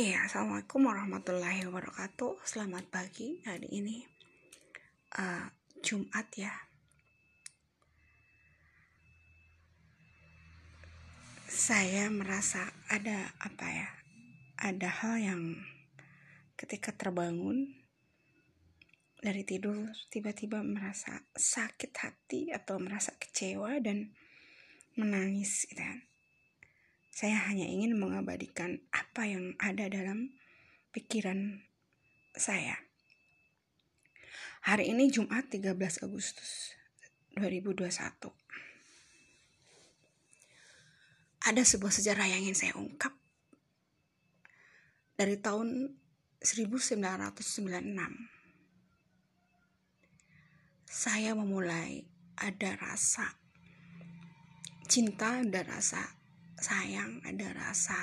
Iya, assalamualaikum warahmatullahi wabarakatuh. Selamat pagi hari ini uh, Jumat ya. Saya merasa ada apa ya? Ada hal yang ketika terbangun dari tidur tiba-tiba merasa sakit hati atau merasa kecewa dan menangis gitu kan saya hanya ingin mengabadikan apa yang ada dalam pikiran saya. Hari ini Jumat 13 Agustus 2021. Ada sebuah sejarah yang ingin saya ungkap. Dari tahun 1996. Saya memulai ada rasa cinta, ada rasa sayang, ada rasa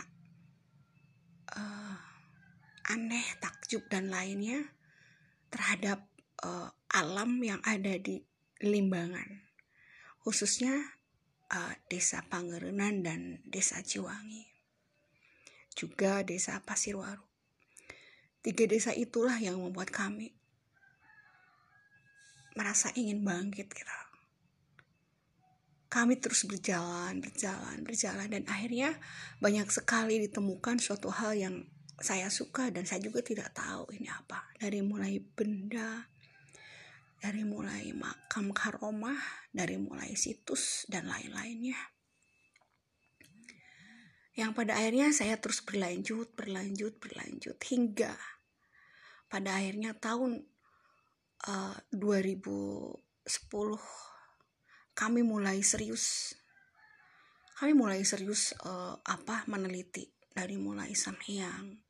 uh, aneh, takjub dan lainnya terhadap uh, alam yang ada di Limbangan, khususnya uh, desa Pangerenan dan desa Ciwangi, juga desa Pasirwaru. Tiga desa itulah yang membuat kami merasa ingin bangkit gitu kami terus berjalan, berjalan, berjalan dan akhirnya banyak sekali ditemukan suatu hal yang saya suka dan saya juga tidak tahu ini apa. Dari mulai benda, dari mulai makam karomah, dari mulai situs dan lain-lainnya. Yang pada akhirnya saya terus berlanjut, berlanjut, berlanjut hingga pada akhirnya tahun uh, eh, 2010 kami mulai serius. Kami mulai serius uh, apa meneliti dari mulai Samhyang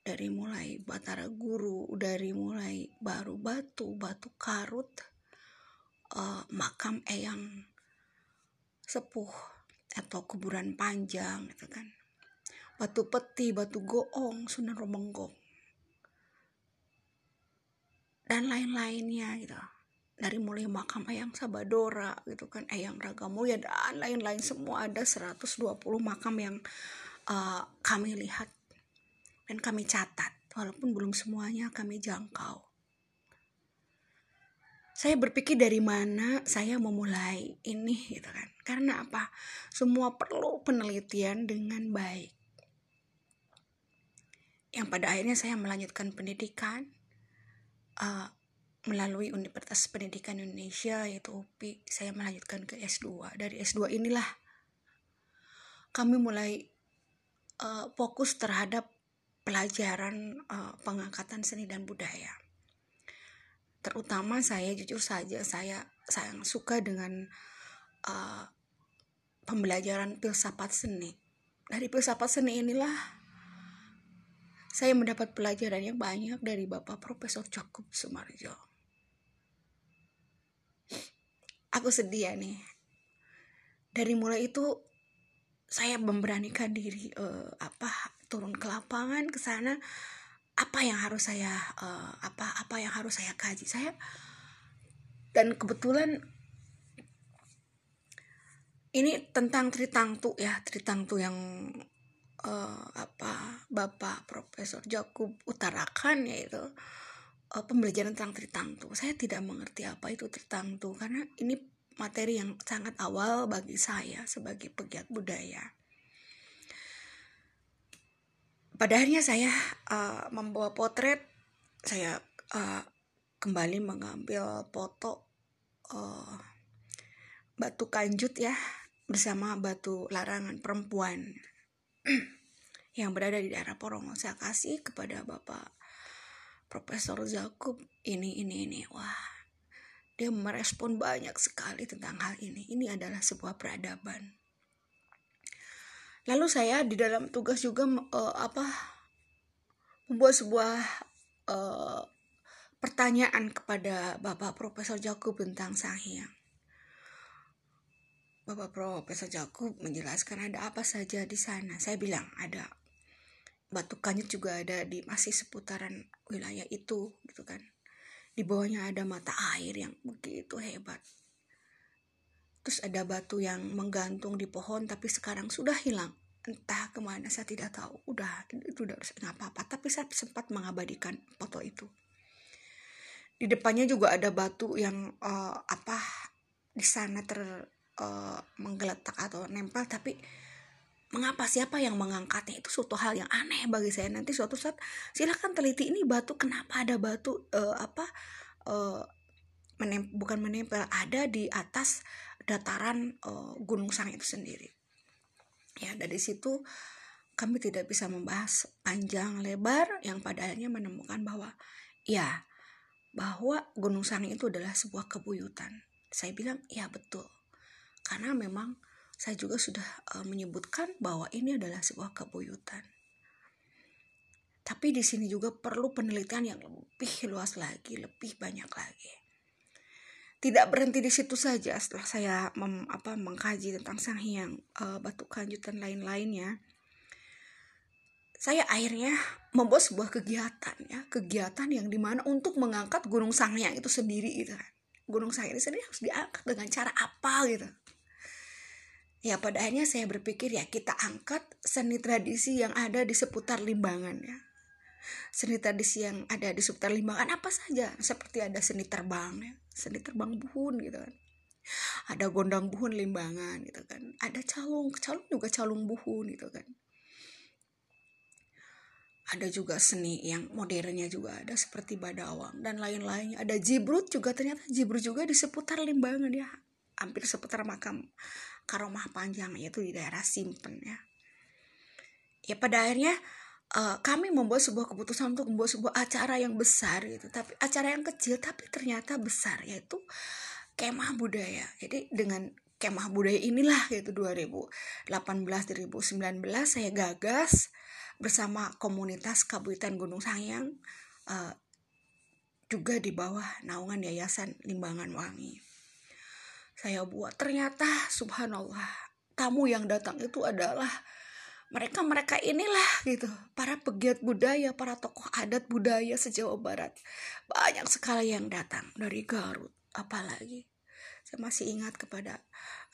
dari mulai Batara Guru dari mulai baru batu batu karut uh, makam eyang sepuh atau kuburan panjang gitu kan. Batu peti batu goong sunan romenggong dan lain-lainnya gitu dari mulai makam Eyang Sabadora gitu kan Eyang Ragamuya dan lain-lain semua ada 120 makam yang uh, kami lihat dan kami catat walaupun belum semuanya kami jangkau. Saya berpikir dari mana saya memulai ini gitu kan. Karena apa? Semua perlu penelitian dengan baik. Yang pada akhirnya saya melanjutkan pendidikan uh, melalui Universitas Pendidikan Indonesia yaitu UPI saya melanjutkan ke S2 dari S2 inilah kami mulai uh, fokus terhadap pelajaran uh, pengangkatan seni dan budaya. Terutama saya jujur saja saya sangat suka dengan uh, pembelajaran filsafat seni. Dari filsafat seni inilah saya mendapat pelajaran yang banyak dari Bapak Profesor Cukup Sumarjo aku sedih ya nih. Dari mulai itu saya memberanikan diri uh, apa turun ke lapangan ke sana. Apa yang harus saya uh, apa apa yang harus saya kaji? Saya dan kebetulan ini tentang Tritangtu ya Tritangtu yang uh, apa Bapak Profesor Jakub utarakan yaitu uh, pembelajaran tentang Tritangtu. Saya tidak mengerti apa itu Tritangtu karena ini materi yang sangat awal bagi saya sebagai pegiat budaya. Pada akhirnya saya uh, membawa potret, saya uh, kembali mengambil foto uh, batu kanjut ya bersama batu larangan perempuan yang berada di daerah Porongo. Saya kasih kepada Bapak Profesor Zakub ini ini ini. Wah dia merespon banyak sekali tentang hal ini. Ini adalah sebuah peradaban. Lalu saya di dalam tugas juga uh, apa membuat sebuah uh, pertanyaan kepada Bapak Profesor Jakub tentang Sahyang Bapak Profesor Jakub menjelaskan ada apa saja di sana. Saya bilang ada batu kanyut juga ada di masih seputaran wilayah itu gitu kan. Di bawahnya ada mata air yang begitu hebat. Terus ada batu yang menggantung di pohon tapi sekarang sudah hilang. Entah ke mana saya tidak tahu. Udah itu udah nggak apa-apa. Tapi saya sempat mengabadikan foto itu. Di depannya juga ada batu yang uh, apa di sana ter uh, menggeletak atau nempel tapi mengapa siapa yang mengangkatnya? Itu suatu hal yang aneh bagi saya. Nanti suatu saat silahkan teliti ini batu kenapa ada batu uh, apa uh, menem bukan menempel ada di atas dataran uh, Gunung Sang itu sendiri. Ya dari situ kami tidak bisa membahas panjang lebar yang pada akhirnya menemukan bahwa ya bahwa Gunung Sangi itu adalah sebuah kebuyutan. Saya bilang ya betul. Karena memang saya juga sudah uh, menyebutkan bahwa ini adalah sebuah kebuyutan tapi di sini juga perlu penelitian yang lebih luas lagi, lebih banyak lagi. Tidak berhenti di situ saja setelah saya mem, apa, mengkaji tentang sang hyang, uh, batu kanjut lain-lainnya. Saya akhirnya membuat sebuah kegiatan ya, kegiatan yang di mana untuk mengangkat Gunung Sanghyang itu sendiri gitu kan. Gunung Sanghyang ini sendiri harus diangkat dengan cara apa gitu. Ya pada akhirnya saya berpikir ya kita angkat seni tradisi yang ada di seputar Limbangan ya. Seni tradisi yang ada di seputar Limbangan apa saja? Seperti ada seni terbang ya. Seni terbang buhun gitu kan. Ada gondang buhun Limbangan gitu kan. Ada calung calung juga calung buhun gitu kan. Ada juga seni yang modernnya juga ada seperti badawang dan lain-lainnya. Ada jibrut juga ternyata jibrut juga di seputar Limbangan ya. Hampir seputar makam Karomah Panjang yaitu di daerah Simpen ya ya pada akhirnya uh, kami membuat sebuah keputusan untuk membuat sebuah acara yang besar gitu tapi acara yang kecil tapi ternyata besar yaitu kemah budaya jadi dengan kemah budaya inilah yaitu 2018 2019 saya gagas bersama komunitas Kabupaten Gunung Sanghyang uh, juga di bawah naungan Yayasan Limbangan Wangi. Saya buat ternyata subhanallah tamu yang datang itu adalah mereka mereka inilah gitu. Para pegiat budaya para tokoh adat budaya sejauh barat. Banyak sekali yang datang dari Garut apalagi. Saya masih ingat kepada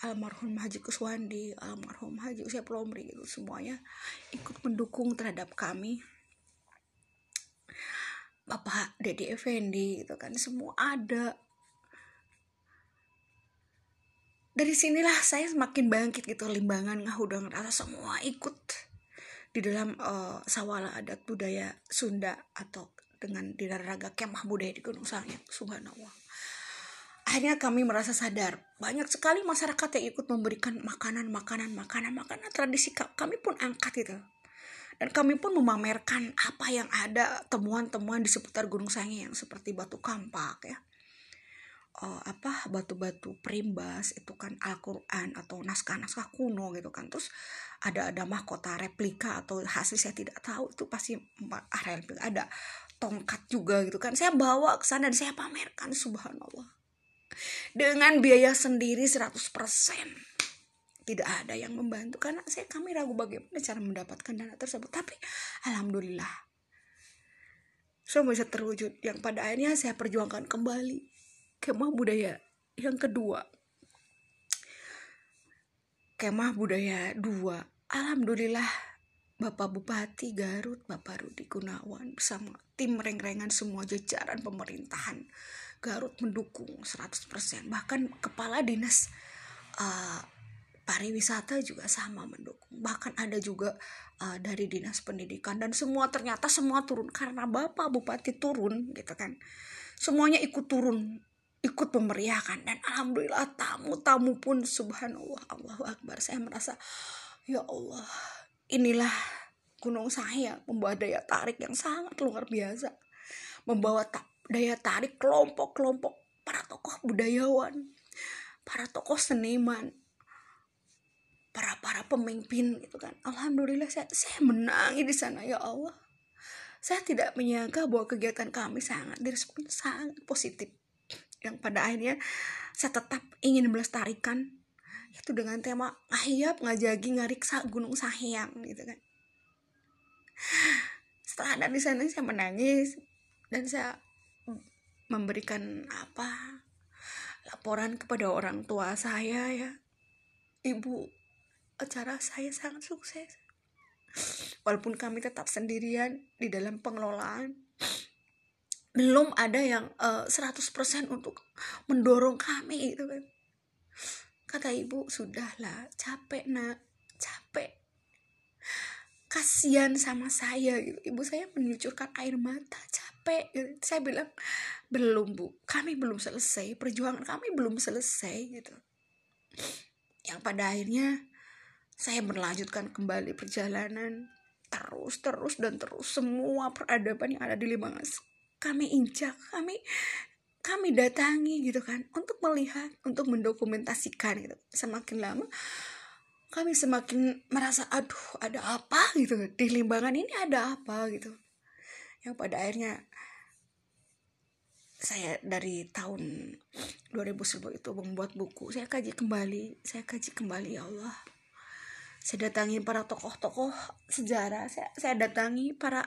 almarhum Haji Kuswandi almarhum Haji Usia Plomri itu semuanya ikut mendukung terhadap kami. Bapak Dedi Effendi itu kan. Semua ada dari sinilah saya semakin bangkit gitu limbangan udah ngerasa semua ikut di dalam uh, sawala adat budaya Sunda atau dengan raga kemah budaya di Gunung Sangya subhanallah akhirnya kami merasa sadar banyak sekali masyarakat yang ikut memberikan makanan makanan makanan makanan tradisi kami pun angkat itu dan kami pun memamerkan apa yang ada temuan-temuan di seputar Gunung Sangi yang seperti batu kampak ya uh, apa batu-batu primbas itu kan Al-Qur'an atau naskah-naskah kuno gitu kan. Terus ada ada mahkota replika atau hasil saya tidak tahu itu pasti ah, replika ada tongkat juga gitu kan. Saya bawa ke sana dan saya pamerkan subhanallah. Dengan biaya sendiri 100% tidak ada yang membantu karena saya kami ragu bagaimana cara mendapatkan dana tersebut tapi alhamdulillah semua bisa terwujud yang pada akhirnya saya perjuangkan kembali kemah budaya yang kedua kemah budaya dua alhamdulillah Bapak Bupati Garut, Bapak Rudi Gunawan bersama tim reng-rengan semua jajaran pemerintahan Garut mendukung 100%. Bahkan kepala dinas uh, pariwisata juga sama mendukung. Bahkan ada juga uh, dari dinas pendidikan dan semua ternyata semua turun karena Bapak Bupati turun gitu kan. Semuanya ikut turun ikut memeriahkan. Dan alhamdulillah tamu-tamu pun subhanallah Allahu Akbar. Saya merasa ya Allah inilah gunung saya. Membawa daya tarik yang sangat luar biasa. Membawa ta daya tarik kelompok-kelompok para tokoh budayawan para tokoh seniman para para pemimpin gitu kan. Alhamdulillah saya saya menangi di sana ya Allah. Saya tidak menyangka bahwa kegiatan kami sangat direspon sangat positif yang pada akhirnya saya tetap ingin melestarikan itu dengan tema ngahiyap ngajagi ngariksa gunung sahyang gitu kan. Setelah ada di sana saya menangis dan saya memberikan apa laporan kepada orang tua saya ya. Ibu acara saya sangat sukses. Walaupun kami tetap sendirian di dalam pengelolaan belum ada yang uh, eh, 100% untuk mendorong kami gitu kan. Kata ibu sudahlah capek nak capek. Kasihan sama saya gitu. Ibu saya menyucurkan air mata capek gitu. saya bilang belum bu. Kami belum selesai. Perjuangan kami belum selesai gitu. Yang pada akhirnya saya melanjutkan kembali perjalanan terus terus dan terus semua peradaban yang ada di Limangas kami injak kami kami datangi gitu kan. Untuk melihat untuk mendokumentasikan gitu. Semakin lama kami semakin merasa aduh ada apa gitu. Di limbangan ini ada apa gitu. Yang pada akhirnya saya dari tahun 2010 itu membuat buku. Saya kaji kembali saya kaji kembali ya Allah. Saya datangi para tokoh-tokoh sejarah. Saya saya datangi para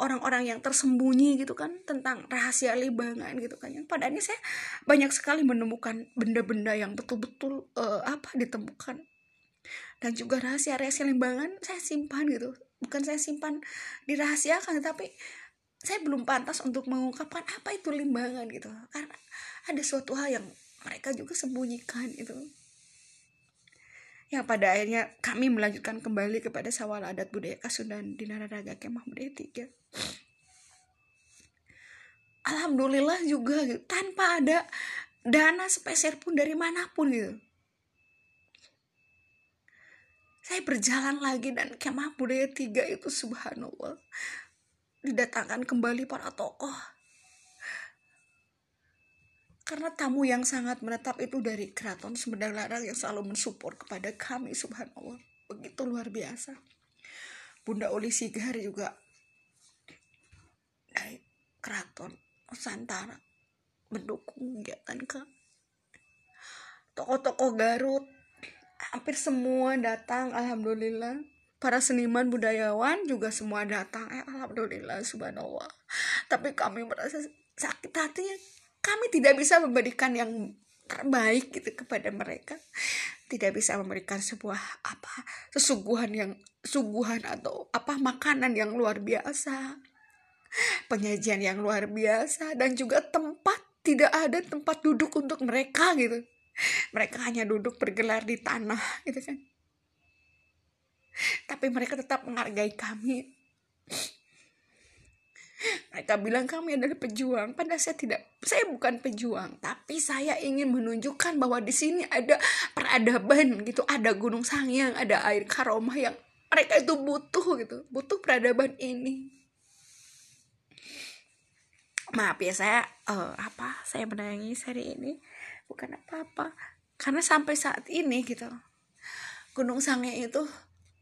orang-orang uh, yang tersembunyi gitu kan tentang rahasia libangan gitu kan. Yang padanya saya banyak sekali menemukan benda-benda yang betul-betul uh, apa ditemukan. Dan juga rahasia-rahasia limbangan saya simpan gitu. Bukan saya simpan dirahasiakan tapi saya belum pantas untuk mengungkapkan apa itu limbangan gitu. Karena ada suatu hal yang mereka juga sembunyikan itu yang pada akhirnya kami melanjutkan kembali kepada sawal adat budaya Kasundan di Nararaga Kemah Budaya 3 Alhamdulillah juga gitu, tanpa ada dana sepeser pun dari mana pun gitu. Saya berjalan lagi dan kemah budaya tiga itu subhanallah didatangkan kembali para tokoh karena tamu yang sangat menetap itu dari keraton Sumedang Larang yang selalu mensupport kepada kami subhanallah. Begitu luar biasa. Bunda Oli Sigar juga dari keraton Nusantara mendukung kegiatan kami. Tokoh-tokoh Garut hampir semua datang alhamdulillah. Para seniman budayawan juga semua datang eh, alhamdulillah subhanallah. Tapi kami merasa sakit hatinya kami tidak bisa memberikan yang terbaik gitu kepada mereka. Tidak bisa memberikan sebuah apa sesuguhan yang suguhan atau apa makanan yang luar biasa penyajian yang luar biasa dan juga tempat tidak ada tempat duduk untuk mereka gitu. Mereka hanya duduk bergelar di tanah gitu kan. Tapi mereka tetap menghargai kami mereka bilang kami adalah pejuang. Padahal saya tidak saya bukan pejuang tapi saya ingin menunjukkan bahwa di sini ada peradaban gitu ada gunung sangyang ada air karomah yang mereka itu butuh gitu butuh peradaban ini. Maaf ya saya uh, apa saya menangis hari ini. Bukan apa-apa karena sampai saat ini gitu gunung sangyang itu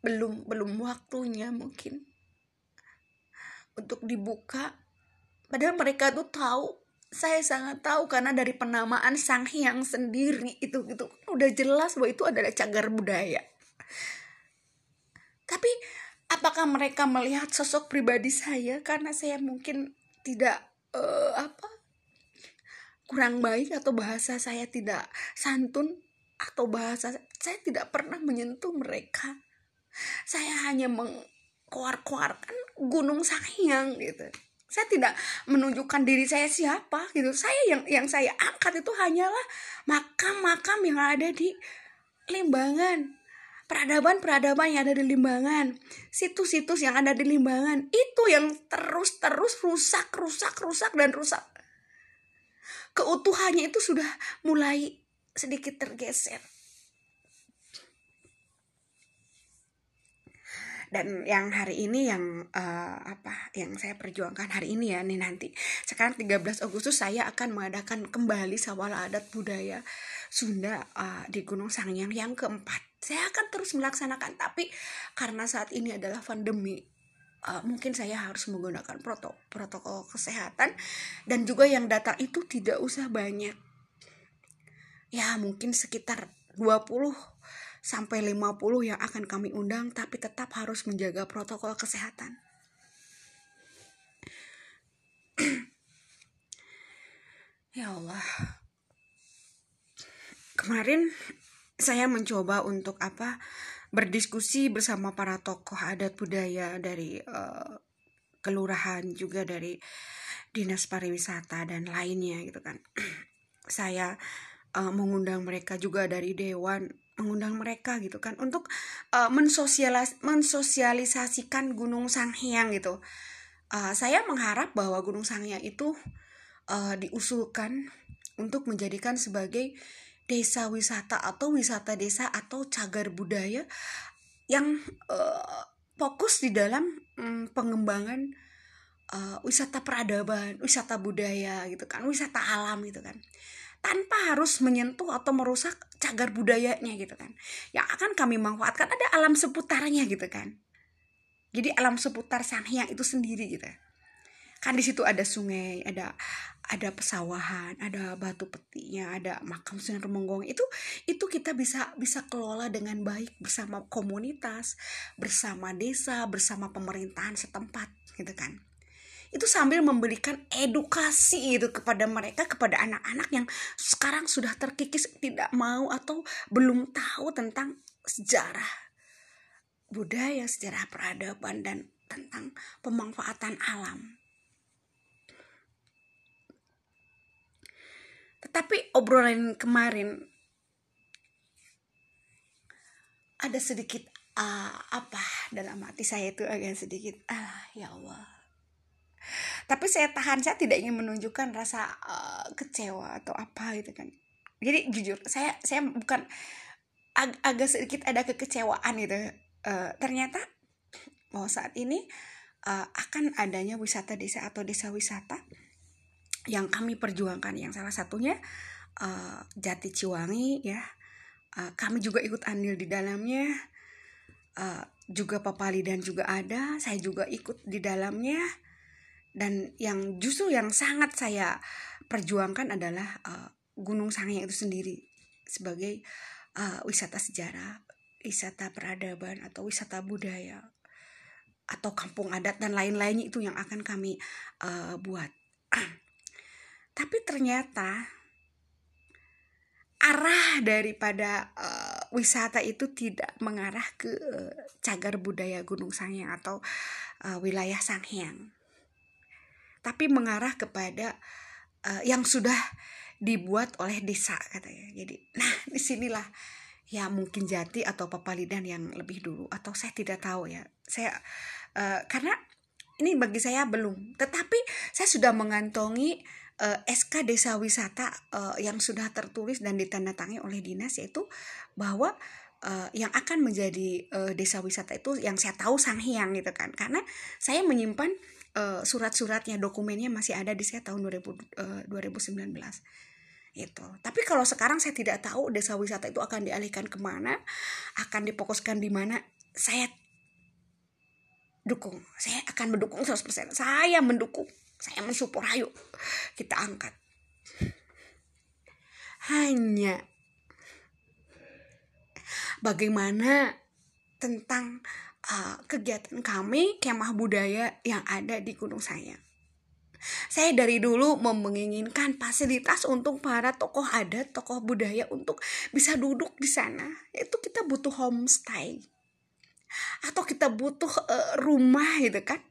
belum belum waktunya mungkin untuk dibuka. Padahal mereka tuh tahu saya sangat tahu karena dari penamaan sang hyang sendiri itu gitu. Udah jelas bahwa itu adalah cagar budaya. Tapi apakah mereka melihat sosok pribadi saya? Karena saya mungkin tidak uh, apa kurang baik atau bahasa saya tidak santun atau bahasa saya tidak pernah menyentuh mereka. Saya hanya mengkoar-koarkan gunung sayang gitu. Saya tidak menunjukkan diri saya siapa gitu. Saya yang yang saya angkat itu hanyalah makam-makam yang ada di Limbangan. Peradaban-peradaban yang ada di Limbangan. Situs-situs yang ada di Limbangan. Itu yang terus-terus rusak rusak rusak dan rusak. Keutuhannya itu sudah mulai sedikit tergeser dan yang hari ini yang uh, apa yang saya perjuangkan hari ini ya nih nanti. Sekarang 13 Agustus saya akan mengadakan kembali sawal adat budaya Sunda uh, di Gunung Sangyang yang keempat. Saya akan terus melaksanakan tapi karena saat ini adalah pandemi uh, mungkin saya harus menggunakan protokol protokol kesehatan. Dan juga yang datang itu tidak usah banyak. Ya mungkin sekitar 20 sampai 50 yang akan kami undang tapi tetap harus menjaga protokol kesehatan. ya Allah. Kemarin saya mencoba untuk apa berdiskusi bersama para tokoh adat budaya dari uh, kelurahan juga dari dinas pariwisata dan lainnya gitu kan saya uh, mengundang mereka juga dari dewan mengundang mereka gitu kan untuk uh, mensosialis mensosialisasikan Gunung Sanghyang gitu. Uh, saya mengharap bahwa Gunung Sanghyang itu uh, diusulkan untuk menjadikan sebagai desa wisata atau wisata desa atau cagar budaya yang uh, fokus di dalam um, pengembangan uh, wisata peradaban, wisata budaya gitu kan, wisata alam gitu kan tanpa harus menyentuh atau merusak cagar budayanya gitu kan. Yang akan kami manfaatkan ada alam seputarnya gitu kan. Jadi alam seputar Sanhyang itu sendiri gitu. Kan di situ ada sungai ada ada pesawahan ada batu petinya ada makam Sunan Remonggong itu itu kita bisa bisa kelola dengan baik bersama komunitas bersama desa bersama pemerintahan setempat gitu kan itu sambil memberikan edukasi itu kepada mereka kepada anak-anak yang sekarang sudah terkikis tidak mau atau belum tahu tentang sejarah budaya, sejarah peradaban dan tentang pemanfaatan alam. Tetapi obrolan kemarin ada sedikit uh, apa dalam hati saya itu agak sedikit ah ya Allah tapi saya tahan saya tidak ingin menunjukkan rasa uh, kecewa atau apa gitu kan. Jadi jujur saya saya bukan ag agak sedikit ada kekecewaan gitu. Uh, ternyata bahwa saat ini uh, akan adanya wisata desa atau desa wisata yang kami perjuangkan. Yang salah satunya uh, Jati Ciwangi ya. Uh, kami juga ikut andil di dalamnya. Uh, juga Papali dan juga ada. Saya juga ikut di dalamnya dan yang justru yang sangat saya perjuangkan adalah uh, Gunung Sangyang itu sendiri sebagai uh, wisata sejarah, wisata peradaban atau wisata budaya atau kampung adat dan lain-lainnya itu yang akan kami uh, buat. Tapi ternyata arah daripada uh, wisata itu tidak mengarah ke uh, cagar budaya Gunung Sangyang atau uh, wilayah Sangyang tapi mengarah kepada uh, yang sudah dibuat oleh desa katanya. Jadi, nah di sinilah ya mungkin Jati atau Papalidan yang lebih dulu atau saya tidak tahu ya. Saya uh, karena ini bagi saya belum. Tetapi saya sudah mengantongi uh, SK Desa Wisata uh, yang sudah tertulis dan ditandatangani oleh dinas yaitu bahwa uh, yang akan menjadi uh, desa wisata itu yang saya tahu Sanghyang gitu kan. Karena saya menyimpan uh, surat-suratnya dokumennya masih ada di saya tahun 2000, uh, 2019 itu tapi kalau sekarang saya tidak tahu desa wisata itu akan dialihkan ke mana akan difokuskan di mana saya dukung. Saya akan mendukung 100% saya mendukung. Saya mensupport. Ayo kita angkat. Hanya bagaimana tentang uh, kegiatan kami kemah budaya yang ada di Gunung Sayang. Saya dari dulu menginginkan fasilitas untuk para tokoh adat, tokoh budaya untuk bisa duduk di sana. Itu kita butuh homestay. Atau kita butuh uh, rumah gitu kan.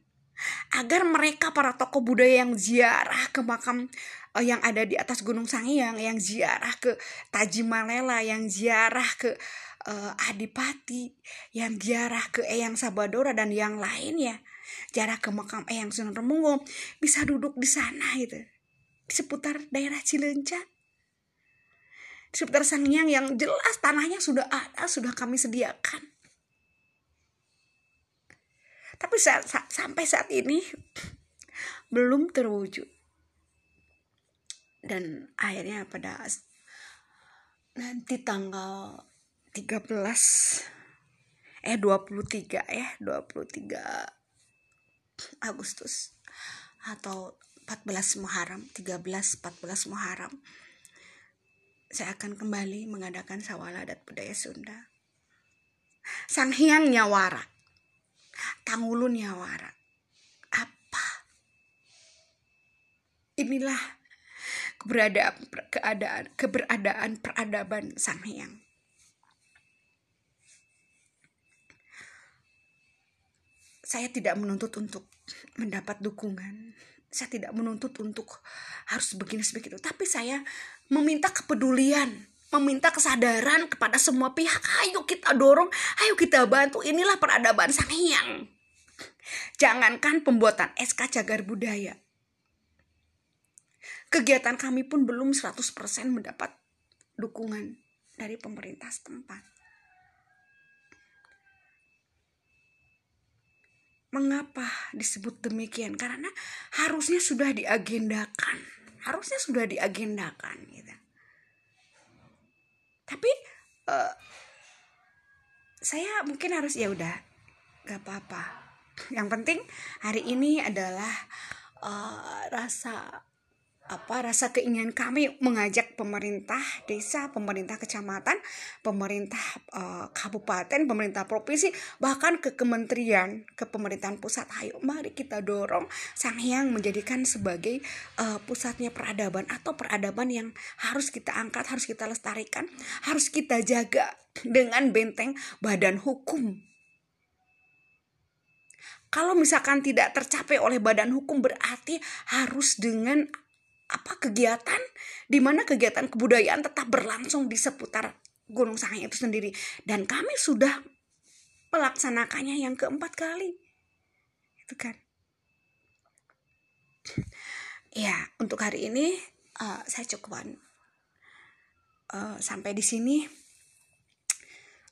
Agar mereka para tokoh budaya yang ziarah ke makam uh, yang ada di atas Gunung Sangiang, yang ziarah ke Tajimalela, yang ziarah ke uh, Adipati, yang jarah ke Eyang Sabadora dan yang lainnya, jarah ke makam Eyang Sunan Remunggo, bisa duduk di sana gitu. Di seputar daerah Cilencah. Di seputar Sangyang yang jelas tanahnya sudah ada, sudah kami sediakan. Tapi saat, saat, sampai saat ini belum terwujud. Dan akhirnya pada nanti tanggal 13 eh 23 ya 23 Agustus. Atau 14 Muharram 13 14 Muharram. Saya akan kembali mengadakan sawala adat budaya Sunda. Sang Hyang Nyawara. Tangulun Nyawara. Apa? Inilah keberadaan keadaan keberadaan peradaban Sang Hyang saya tidak menuntut untuk mendapat dukungan. Saya tidak menuntut untuk harus begini begitu tapi saya meminta kepedulian meminta kesadaran kepada semua pihak. Ayo kita dorong ayo kita bantu. Inilah peradaban sang hyang jangankan pembuatan SK cagar budaya. Kegiatan kami pun belum 100% mendapat dukungan dari pemerintah setempat Mengapa disebut demikian? Karena harusnya sudah diagendakan, harusnya sudah diagendakan gitu. Tapi uh, saya mungkin harus ya udah, gak apa-apa. Yang penting hari ini adalah uh, rasa apa rasa keinginan kami mengajak pemerintah desa, pemerintah kecamatan, pemerintah uh, kabupaten, pemerintah provinsi, bahkan ke kementerian, ke pemerintahan pusat. Ayo mari kita dorong Sang Hyang menjadikan sebagai uh, pusatnya peradaban atau peradaban yang harus kita angkat, harus kita lestarikan, harus kita jaga dengan benteng badan hukum kalau misalkan tidak tercapai oleh badan hukum berarti harus dengan apa kegiatan di mana kegiatan kebudayaan tetap berlangsung di seputar Gunung Sangay itu sendiri. Dan kami sudah melaksanakannya yang keempat kali. Itu kan? Ya untuk hari ini uh, saya cukupan uh, sampai di sini.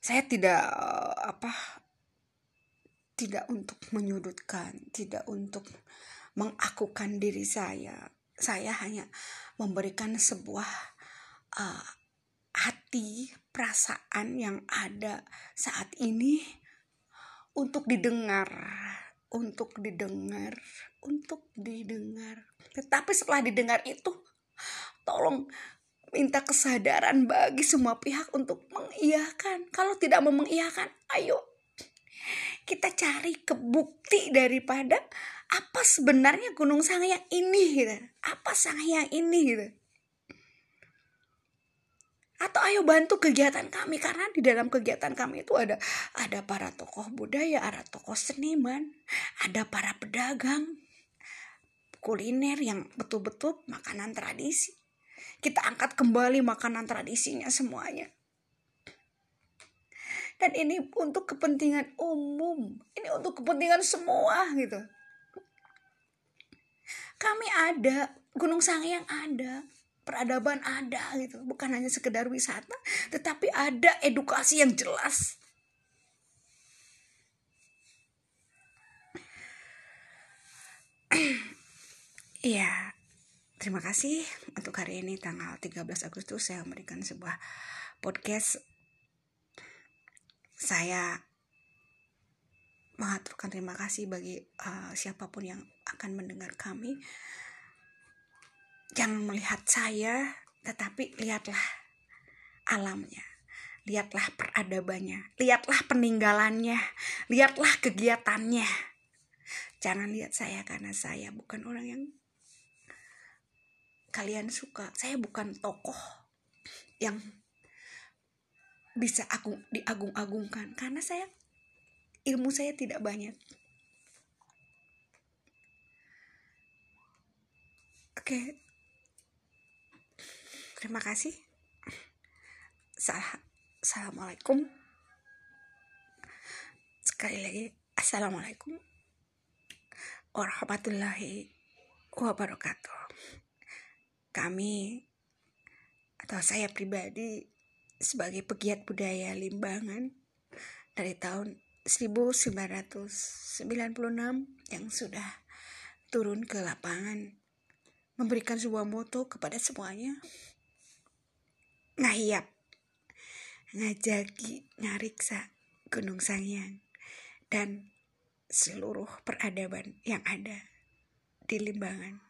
Saya tidak uh, apa tidak untuk menyudutkan tidak untuk mengakukan diri saya saya hanya memberikan sebuah uh, hati perasaan yang ada saat ini untuk didengar untuk didengar untuk didengar. Tetapi setelah didengar itu tolong minta kesadaran bagi semua pihak untuk mengiyakan. Kalau tidak mau mengiyakan ayo kita cari kebukti daripada apa sebenarnya Gunung Sangyang ini gitu. Apa Sangyang ini gitu. Atau ayo bantu kegiatan kami karena di dalam kegiatan kami itu ada ada para tokoh budaya, ada tokoh seniman, ada para pedagang kuliner yang betul-betul makanan tradisi. Kita angkat kembali makanan tradisinya semuanya. Dan ini untuk kepentingan umum. Ini untuk kepentingan semua gitu kami ada Gunung Sangyang ada peradaban ada gitu. Bukan hanya sekedar wisata tetapi ada edukasi yang jelas. Iya, terima kasih untuk hari ini tanggal 13 Agustus saya memberikan sebuah podcast. Saya mengaturkan terima kasih bagi uh, siapa pun yang akan mendengar kami. Jangan melihat saya, tetapi lihatlah alamnya. Lihatlah peradabannya, lihatlah peninggalannya, lihatlah kegiatannya. Jangan lihat saya karena saya bukan orang yang kalian suka. Saya bukan tokoh yang bisa agung diagung-agungkan karena saya ilmu saya tidak banyak. Oke. Terima kasih. Assalamualaikum. Sekali lagi, Assalamualaikum warahmatullahi wabarakatuh. Kami atau saya pribadi sebagai pegiat budaya Limbangan dari tahun 1996 yang sudah turun ke lapangan memberikan sebuah moto kepada semuanya. Ngahiap ngajaki ngariksa Gunung Sangyang dan seluruh peradaban yang ada di Limbangan.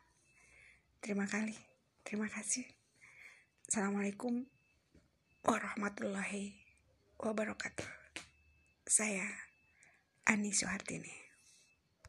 Terima kasih terima kasih. Assalamualaikum warahmatullahi wabarakatuh saya Ani Soehartini